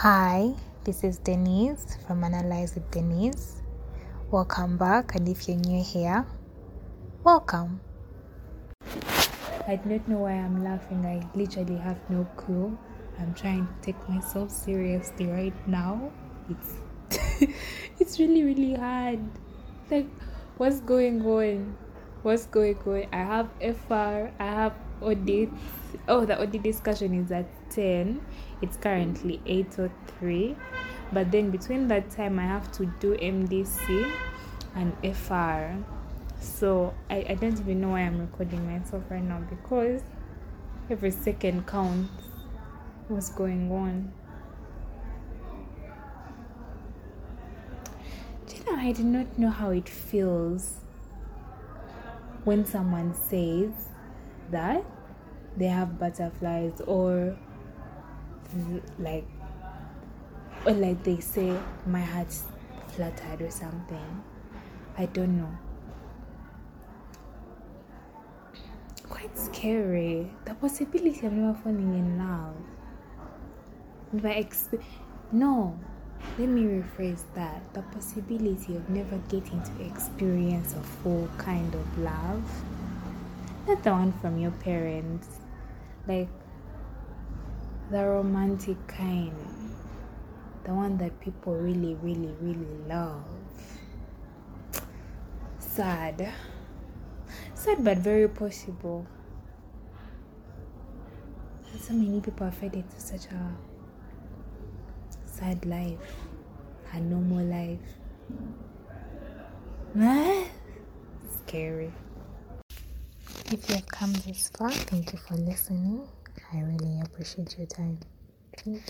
Hi, this is Denise from Analyze with Denise. Welcome back, and if you're new here, welcome. I do not know why I'm laughing, I literally have no clue. I'm trying to take myself seriously right now. It's it's really really hard. Like what's going on? What's going on? I have FR, I have audit. Oh, the audit discussion is at 10. It's currently 8.03. But then between that time, I have to do MDC and FR. So I, I don't even know why I'm recording myself right now because every second counts. What's going on? Do you know, I do not know how it feels when someone says that they have butterflies or like or like they say my heart's fluttered or something. I don't know. Quite scary. The possibility of never falling in love. I exp- no let me rephrase that. The possibility of never getting to experience a full kind of love not the one from your parents like the romantic kind the one that people really really really love. Sad. Sad but very possible. So many people are fed into such a sad life a normal life scary if you have come this far thank you for listening I really appreciate your time. Thank you.